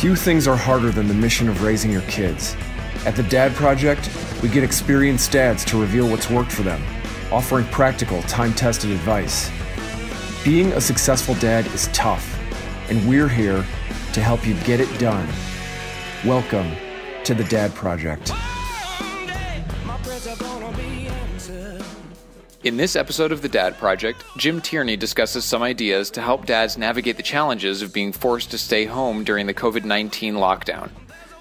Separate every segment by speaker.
Speaker 1: Few things are harder than the mission of raising your kids. At the Dad Project, we get experienced dads to reveal what's worked for them, offering practical, time tested advice. Being a successful dad is tough, and we're here to help you get it done. Welcome to the Dad Project.
Speaker 2: In this episode of The Dad Project, Jim Tierney discusses some ideas to help dads navigate the challenges of being forced to stay home during the COVID 19 lockdown.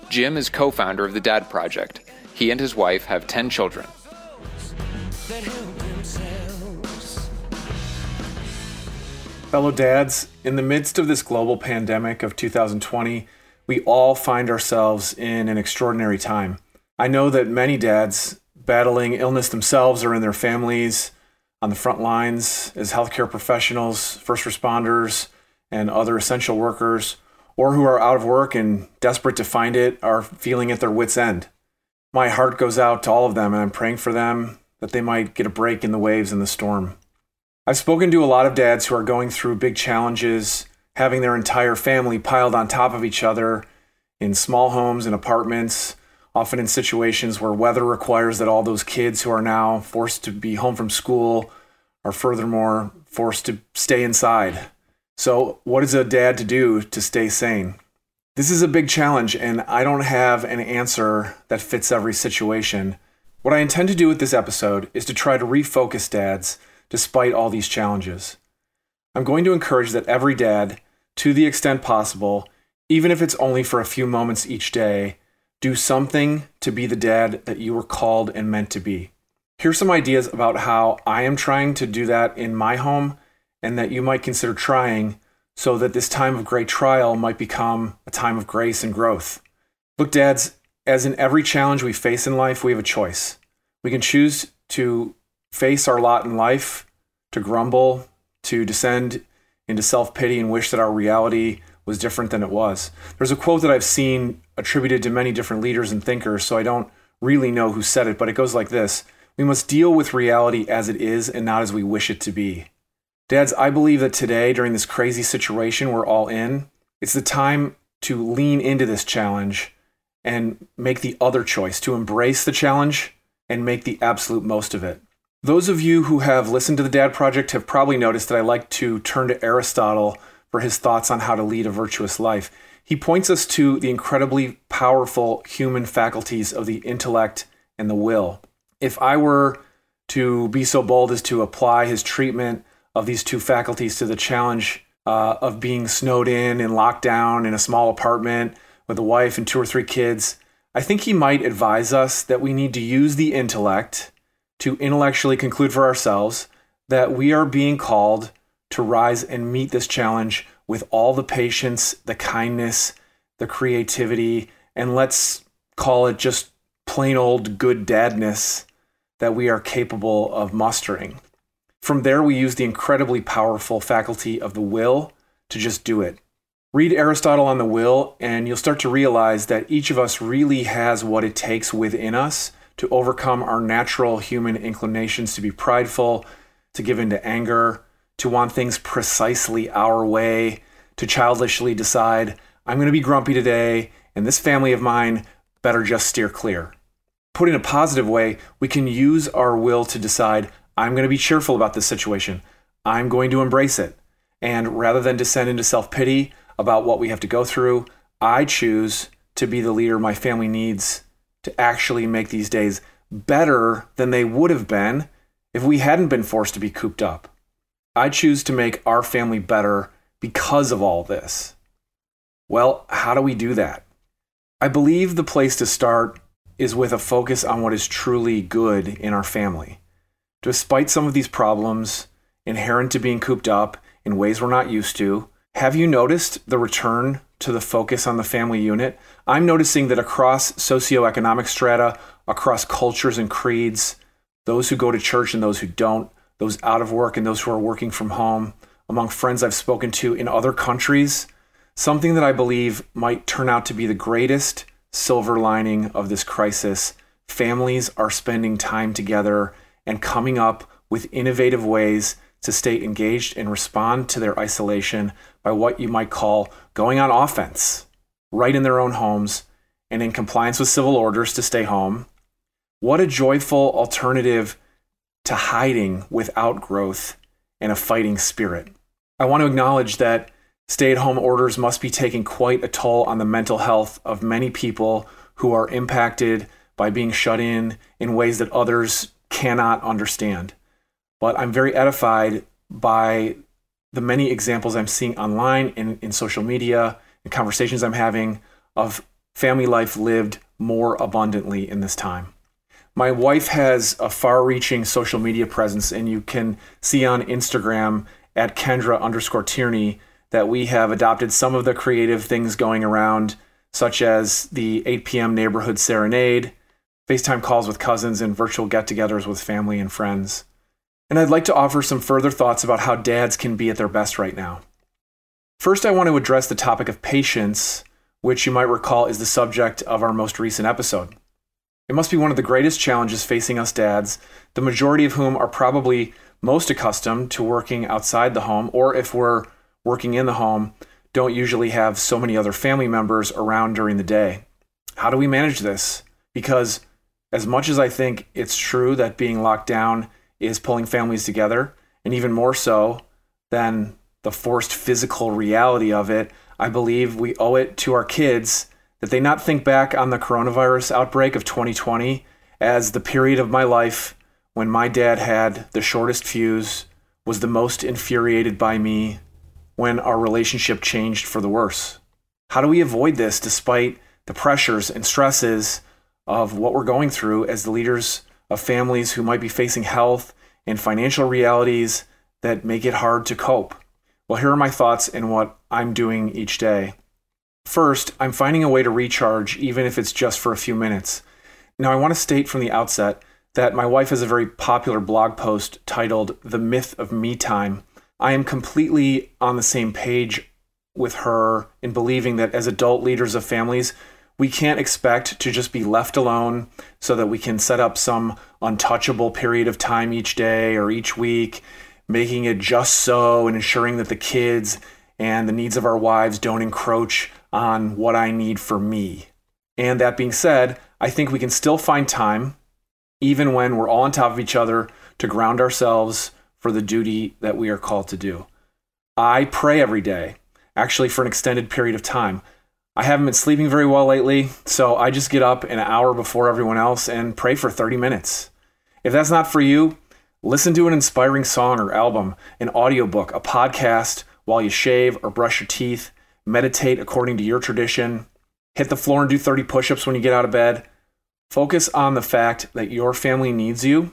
Speaker 2: Jim is co founder of The Dad Project. He and his wife have 10 children.
Speaker 1: Fellow dads, in the midst of this global pandemic of 2020, we all find ourselves in an extraordinary time. I know that many dads battling illness themselves or in their families on the front lines as healthcare professionals, first responders, and other essential workers, or who are out of work and desperate to find it, are feeling at their wits' end. My heart goes out to all of them, and I'm praying for them that they might get a break in the waves and the storm. I've spoken to a lot of dads who are going through big challenges, having their entire family piled on top of each other in small homes and apartments, often in situations where weather requires that all those kids who are now forced to be home from school are furthermore forced to stay inside. So, what is a dad to do to stay sane? This is a big challenge, and I don't have an answer that fits every situation. What I intend to do with this episode is to try to refocus dads despite all these challenges. I'm going to encourage that every dad, to the extent possible, even if it's only for a few moments each day, do something to be the dad that you were called and meant to be. Here's some ideas about how I am trying to do that in my home and that you might consider trying so that this time of great trial might become a time of grace and growth. Look, dads, as in every challenge we face in life, we have a choice. We can choose to face our lot in life, to grumble, to descend into self pity and wish that our reality was different than it was. There's a quote that I've seen attributed to many different leaders and thinkers, so I don't really know who said it, but it goes like this We must deal with reality as it is and not as we wish it to be. Dads, I believe that today, during this crazy situation we're all in, it's the time to lean into this challenge and make the other choice, to embrace the challenge and make the absolute most of it. Those of you who have listened to the Dad Project have probably noticed that I like to turn to Aristotle for his thoughts on how to lead a virtuous life. He points us to the incredibly powerful human faculties of the intellect and the will. If I were to be so bold as to apply his treatment of these two faculties to the challenge uh, of being snowed in and locked down in a small apartment with a wife and two or three kids, I think he might advise us that we need to use the intellect to intellectually conclude for ourselves that we are being called to rise and meet this challenge with all the patience, the kindness, the creativity, and let's call it just plain old good dadness that we are capable of mustering. From there, we use the incredibly powerful faculty of the will to just do it. Read Aristotle on the will, and you'll start to realize that each of us really has what it takes within us to overcome our natural human inclinations to be prideful, to give in to anger, to want things precisely our way, to childishly decide, I'm going to be grumpy today, and this family of mine better just steer clear. Put in a positive way, we can use our will to decide, I'm going to be cheerful about this situation. I'm going to embrace it. And rather than descend into self pity about what we have to go through, I choose to be the leader my family needs to actually make these days better than they would have been if we hadn't been forced to be cooped up. I choose to make our family better because of all this. Well, how do we do that? I believe the place to start is with a focus on what is truly good in our family. Despite some of these problems inherent to being cooped up in ways we're not used to, have you noticed the return to the focus on the family unit? I'm noticing that across socioeconomic strata, across cultures and creeds, those who go to church and those who don't, those out of work and those who are working from home, among friends I've spoken to in other countries, something that I believe might turn out to be the greatest silver lining of this crisis. Families are spending time together and coming up with innovative ways to stay engaged and respond to their isolation by what you might call going on offense. right in their own homes and in compliance with civil orders to stay home. What a joyful alternative to hiding without growth and a fighting spirit. I want to acknowledge that stay at home orders must be taking quite a toll on the mental health of many people who are impacted by being shut in in ways that others cannot understand. But I'm very edified by the many examples I'm seeing online in, in social media and conversations I'm having of family life lived more abundantly in this time. My wife has a far reaching social media presence, and you can see on Instagram at Kendra underscore Tierney that we have adopted some of the creative things going around, such as the 8 p.m. neighborhood serenade, FaceTime calls with cousins, and virtual get togethers with family and friends. And I'd like to offer some further thoughts about how dads can be at their best right now. First, I want to address the topic of patience, which you might recall is the subject of our most recent episode. It must be one of the greatest challenges facing us dads, the majority of whom are probably most accustomed to working outside the home, or if we're working in the home, don't usually have so many other family members around during the day. How do we manage this? Because as much as I think it's true that being locked down is pulling families together, and even more so than the forced physical reality of it, I believe we owe it to our kids that they not think back on the coronavirus outbreak of 2020 as the period of my life when my dad had the shortest fuse, was the most infuriated by me, when our relationship changed for the worse. How do we avoid this despite the pressures and stresses of what we're going through as the leaders of families who might be facing health and financial realities that make it hard to cope. Well, here are my thoughts and what I'm doing each day. First, I'm finding a way to recharge, even if it's just for a few minutes. Now, I want to state from the outset that my wife has a very popular blog post titled The Myth of Me Time. I am completely on the same page with her in believing that as adult leaders of families, we can't expect to just be left alone so that we can set up some untouchable period of time each day or each week, making it just so and ensuring that the kids and the needs of our wives don't encroach on what I need for me. And that being said, I think we can still find time, even when we're all on top of each other, to ground ourselves for the duty that we are called to do. I pray every day, actually, for an extended period of time. I haven't been sleeping very well lately, so I just get up an hour before everyone else and pray for 30 minutes. If that's not for you, listen to an inspiring song or album, an audiobook, a podcast while you shave or brush your teeth, meditate according to your tradition, hit the floor and do 30 push ups when you get out of bed. Focus on the fact that your family needs you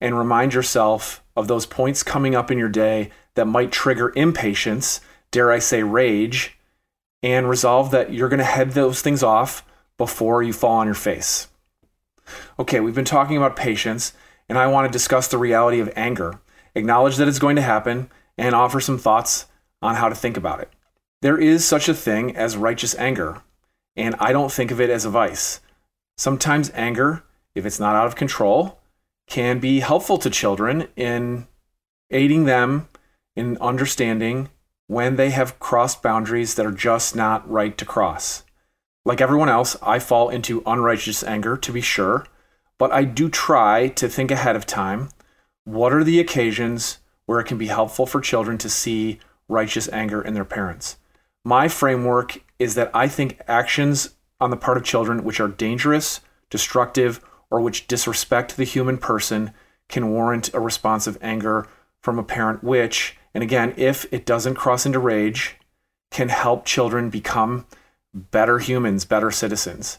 Speaker 1: and remind yourself of those points coming up in your day that might trigger impatience, dare I say rage and resolve that you're going to head those things off before you fall on your face. Okay, we've been talking about patience, and I want to discuss the reality of anger, acknowledge that it's going to happen, and offer some thoughts on how to think about it. There is such a thing as righteous anger, and I don't think of it as a vice. Sometimes anger, if it's not out of control, can be helpful to children in aiding them in understanding when they have crossed boundaries that are just not right to cross. Like everyone else, I fall into unrighteous anger, to be sure, but I do try to think ahead of time what are the occasions where it can be helpful for children to see righteous anger in their parents. My framework is that I think actions on the part of children which are dangerous, destructive, or which disrespect the human person can warrant a response of anger from a parent, which, and again, if it doesn't cross into rage, can help children become better humans, better citizens.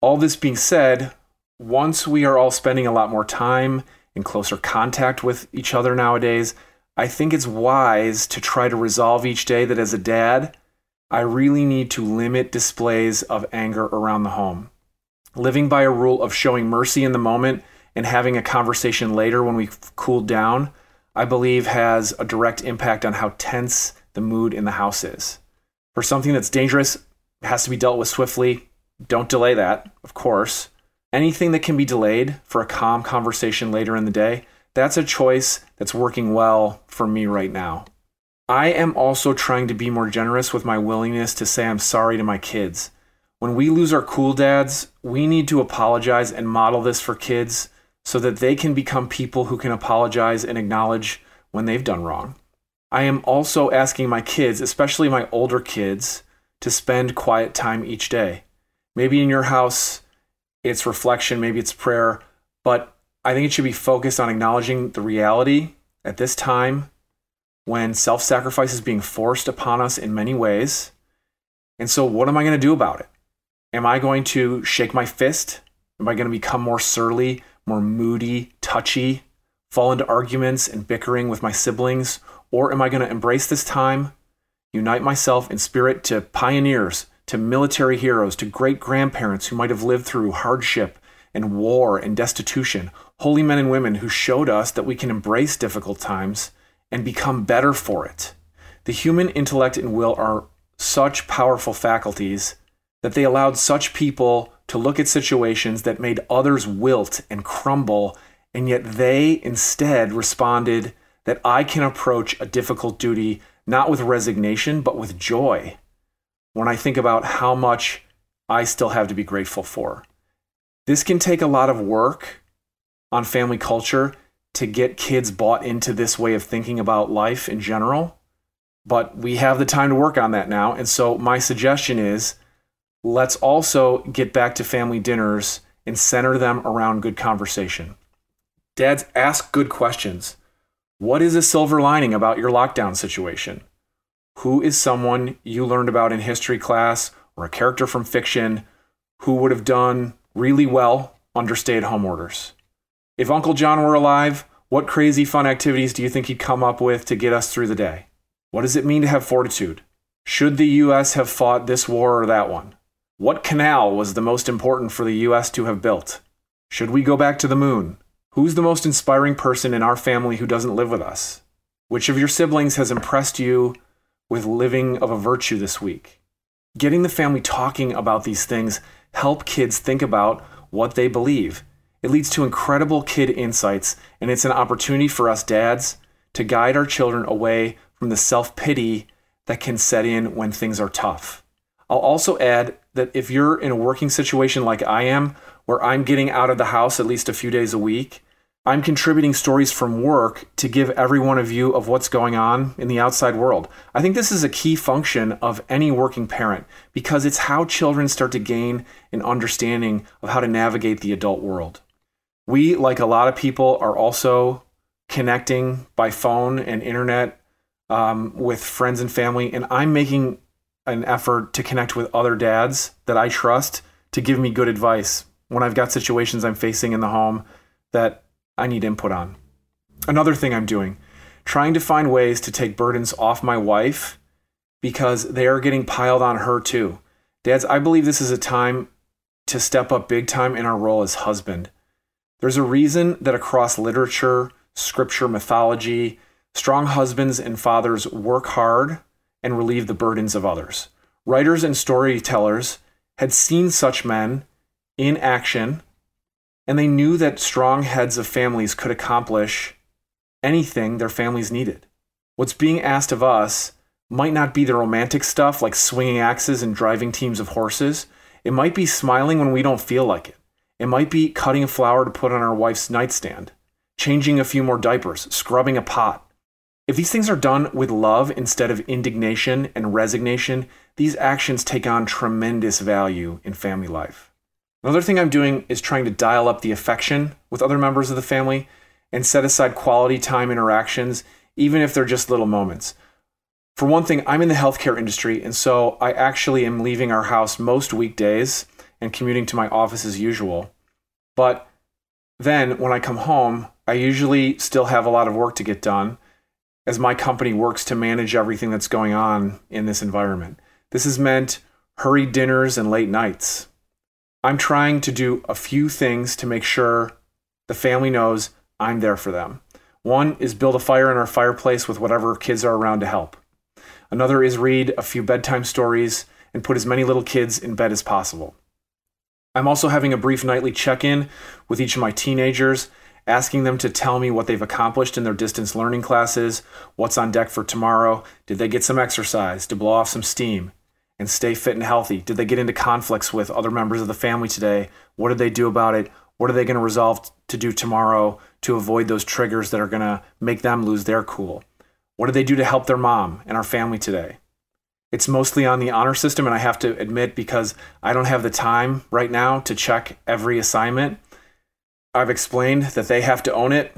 Speaker 1: All this being said, once we are all spending a lot more time in closer contact with each other nowadays, I think it's wise to try to resolve each day that as a dad, I really need to limit displays of anger around the home. Living by a rule of showing mercy in the moment and having a conversation later when we've cooled down I believe has a direct impact on how tense the mood in the house is. For something that's dangerous, it has to be dealt with swiftly. Don't delay that, of course. Anything that can be delayed for a calm conversation later in the day, that's a choice that's working well for me right now. I am also trying to be more generous with my willingness to say I'm sorry to my kids. When we lose our cool dads, we need to apologize and model this for kids so that they can become people who can apologize and acknowledge when they've done wrong. I am also asking my kids, especially my older kids, to spend quiet time each day. Maybe in your house, it's reflection, maybe it's prayer, but I think it should be focused on acknowledging the reality at this time when self sacrifice is being forced upon us in many ways. And so, what am I going to do about it? Am I going to shake my fist? Am I going to become more surly, more moody, touchy, fall into arguments and bickering with my siblings? Or am I going to embrace this time, unite myself in spirit to pioneers, to military heroes, to great grandparents who might have lived through hardship and war and destitution, holy men and women who showed us that we can embrace difficult times and become better for it. The human intellect and will are such powerful faculties that they allowed such people to look at situations that made others wilt and crumble, and yet they instead responded that I can approach a difficult duty not with resignation, but with joy when I think about how much I still have to be grateful for. This can take a lot of work on family culture to get kids bought into this way of thinking about life in general. But we have the time to work on that now. And so my suggestion is let's also get back to family dinners and center them around good conversation. Dads, ask good questions. What is a silver lining about your lockdown situation? Who is someone you learned about in history class or a character from fiction who would have done really well under stay at home orders? If Uncle John were alive, what crazy fun activities do you think he'd come up with to get us through the day? What does it mean to have fortitude? Should the US have fought this war or that one? What canal was the most important for the US to have built? Should we go back to the moon? Who's the most inspiring person in our family who doesn't live with us? Which of your siblings has impressed you with living of a virtue this week? Getting the family talking about these things help kids think about what they believe it leads to incredible kid insights, and it's an opportunity for us dads to guide our children away from the self pity that can set in when things are tough. I'll also add that if you're in a working situation like I am, where I'm getting out of the house at least a few days a week, I'm contributing stories from work to give everyone a view of what's going on in the outside world. I think this is a key function of any working parent because it's how children start to gain an understanding of how to navigate the adult world we, like a lot of people, are also connecting by phone and internet um, with friends and family. And I'm making an effort to connect with other dads that I trust to give me good advice when I've got situations I'm facing in the home that I need input on. Another thing I'm doing, trying to find ways to take burdens off my wife because they are getting piled on her too. Dads, I believe this is a time to step up big time in our role as husband. There's a reason that across literature, scripture, mythology, strong husbands and fathers work hard and relieve the burdens of others. Writers and storytellers had seen such men in action, and they knew that strong heads of families could accomplish anything their families needed. What's being asked of us might not be the romantic stuff like swinging axes and driving teams of horses. It might be smiling when we don't feel like it. It might be cutting a flower to put on our wife's nightstand, changing a few more diapers, scrubbing a pot. If these things are done with love instead of indignation and resignation, these actions take on tremendous value in family life. Another thing I'm doing is trying to dial up the affection with other members of the family and set aside quality time interactions, even if they're just little moments. For one thing, I'm in the healthcare industry, and so I actually am leaving our house most weekdays and commuting to my office as usual. But then when I come home, I usually still have a lot of work to get done as my company works to manage everything that's going on in this environment. This has meant hurried dinners and late nights. I'm trying to do a few things to make sure the family knows I'm there for them. One is build a fire in our fireplace with whatever kids are around to help. Another is read a few bedtime stories and put as many little kids in bed as possible. I'm also having a brief nightly check in with each of my teenagers asking them to tell me what they've accomplished in their distance learning classes, what's on deck for tomorrow, did they get some exercise to blow off some steam and stay fit and healthy? Did they get into conflicts with other members of the family today? What did they do about it? What are they going to resolve to do tomorrow to avoid those triggers that are going to make them lose their cool? What did they do to help their mom and our family today? It's mostly on the honor system, and I have to admit, because I don't have the time right now to check every assignment, I've explained that they have to own it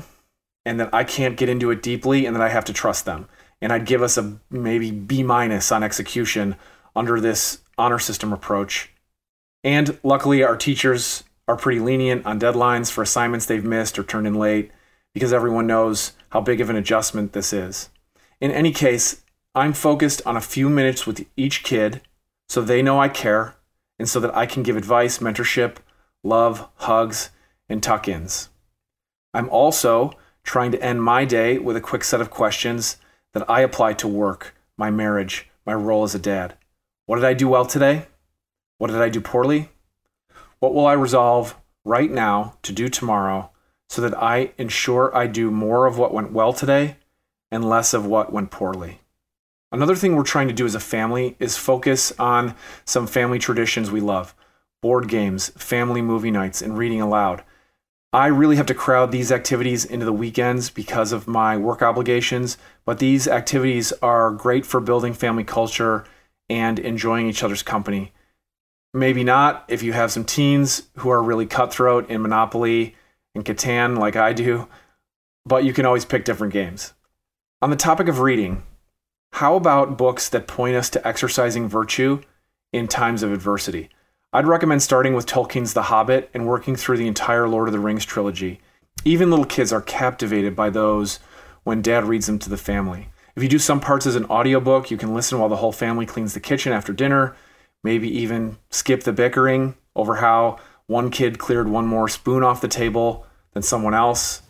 Speaker 1: and that I can't get into it deeply and that I have to trust them. And I'd give us a maybe B minus on execution under this honor system approach. And luckily, our teachers are pretty lenient on deadlines for assignments they've missed or turned in late because everyone knows how big of an adjustment this is. In any case, I'm focused on a few minutes with each kid so they know I care and so that I can give advice, mentorship, love, hugs, and tuck ins. I'm also trying to end my day with a quick set of questions that I apply to work, my marriage, my role as a dad. What did I do well today? What did I do poorly? What will I resolve right now to do tomorrow so that I ensure I do more of what went well today and less of what went poorly? Another thing we're trying to do as a family is focus on some family traditions we love board games, family movie nights, and reading aloud. I really have to crowd these activities into the weekends because of my work obligations, but these activities are great for building family culture and enjoying each other's company. Maybe not if you have some teens who are really cutthroat in Monopoly and Catan like I do, but you can always pick different games. On the topic of reading, how about books that point us to exercising virtue in times of adversity? I'd recommend starting with Tolkien's The Hobbit and working through the entire Lord of the Rings trilogy. Even little kids are captivated by those when dad reads them to the family. If you do some parts as an audiobook, you can listen while the whole family cleans the kitchen after dinner, maybe even skip the bickering over how one kid cleared one more spoon off the table than someone else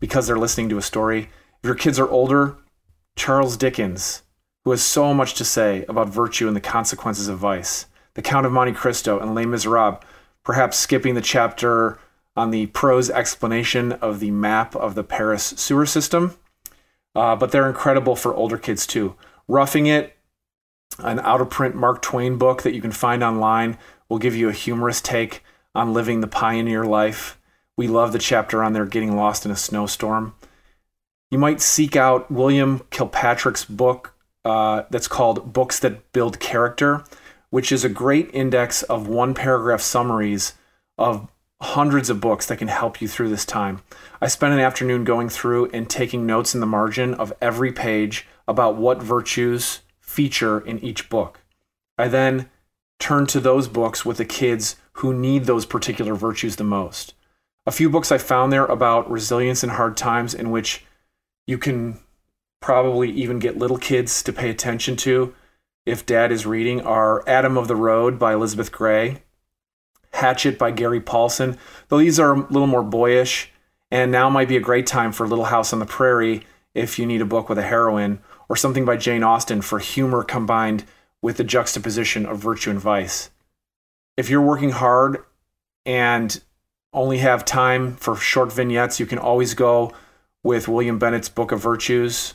Speaker 1: because they're listening to a story. If your kids are older, Charles Dickens, who has so much to say about virtue and the consequences of vice. The Count of Monte Cristo, and Les Miserables, perhaps skipping the chapter on the prose explanation of the map of the Paris sewer system. Uh, but they're incredible for older kids too. Roughing It, an out of print Mark Twain book that you can find online, will give you a humorous take on living the pioneer life. We love the chapter on their getting lost in a snowstorm. You might seek out William Kilpatrick's book uh, that's called Books That Build Character which is a great index of one paragraph summaries of hundreds of books that can help you through this time. I spent an afternoon going through and taking notes in the margin of every page about what virtues feature in each book. I then turned to those books with the kids who need those particular virtues the most. A few books I found there about resilience in hard times, in which you can probably even get little kids to pay attention to if dad is reading are Adam of the Road by Elizabeth Gray, Hatchet by Gary Paulsen, though these are a little more boyish, and now might be a great time for Little House on the Prairie if you need a book with a heroine, or something by Jane Austen for humor combined with the juxtaposition of virtue and vice. If you're working hard and only have time for short vignettes, you can always go with William Bennett's Book of Virtues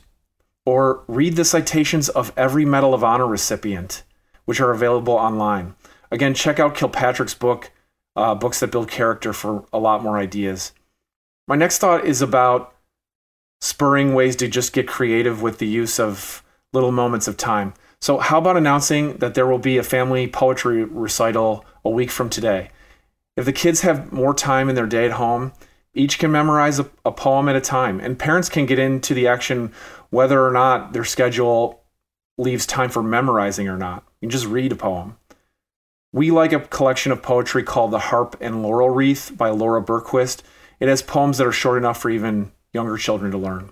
Speaker 1: or read the citations of every Medal of Honor recipient, which are available online. Again, check out Kilpatrick's book, uh, Books That Build Character, for a lot more ideas. My next thought is about spurring ways to just get creative with the use of little moments of time. So, how about announcing that there will be a family poetry recital a week from today? If the kids have more time in their day at home, each can memorize a, a poem at a time, and parents can get into the action whether or not their schedule leaves time for memorizing or not. You can just read a poem. We like a collection of poetry called The Harp and Laurel Wreath by Laura Berquist. It has poems that are short enough for even younger children to learn.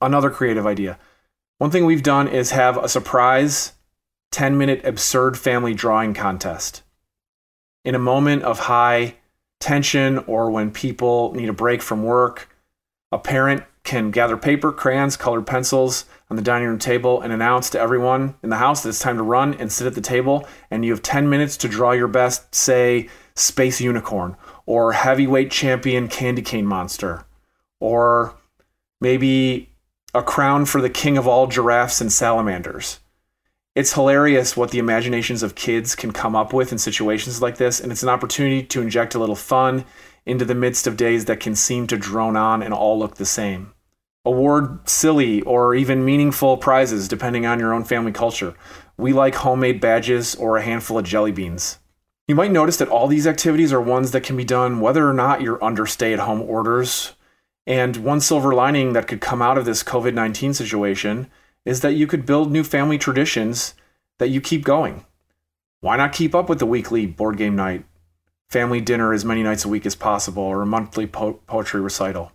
Speaker 1: Another creative idea. One thing we've done is have a surprise 10 minute absurd family drawing contest. In a moment of high tension or when people need a break from work, a parent can gather paper, crayons, colored pencils on the dining room table and announce to everyone in the house that it's time to run and sit at the table. And you have 10 minutes to draw your best, say, space unicorn or heavyweight champion candy cane monster, or maybe a crown for the king of all giraffes and salamanders. It's hilarious what the imaginations of kids can come up with in situations like this, and it's an opportunity to inject a little fun into the midst of days that can seem to drone on and all look the same. Award silly or even meaningful prizes depending on your own family culture. We like homemade badges or a handful of jelly beans. You might notice that all these activities are ones that can be done whether or not you're under stay at home orders. And one silver lining that could come out of this COVID 19 situation is that you could build new family traditions that you keep going. Why not keep up with the weekly board game night, family dinner as many nights a week as possible, or a monthly po- poetry recital?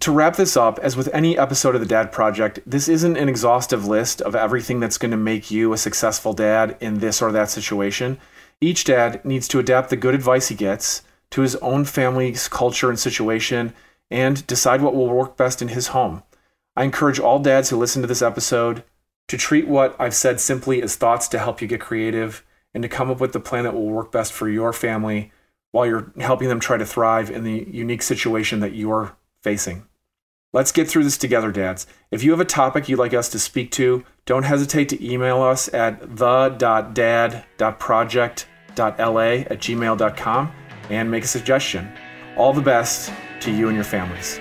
Speaker 1: To wrap this up, as with any episode of the Dad Project, this isn't an exhaustive list of everything that's going to make you a successful dad in this or that situation. Each dad needs to adapt the good advice he gets to his own family's culture and situation and decide what will work best in his home. I encourage all dads who listen to this episode to treat what I've said simply as thoughts to help you get creative and to come up with the plan that will work best for your family while you're helping them try to thrive in the unique situation that you're facing. Let's get through this together, dads. If you have a topic you'd like us to speak to, don't hesitate to email us at the.dad.project.la at gmail.com and make a suggestion. All the best to you and your families.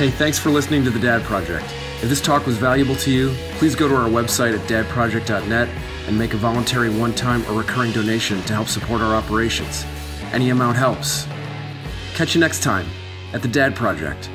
Speaker 1: Hey, thanks for listening to The Dad Project. If this talk was valuable to you, please go to our website at dadproject.net and make a voluntary one time or recurring donation to help support our operations. Any amount helps. Catch you next time at The Dad Project.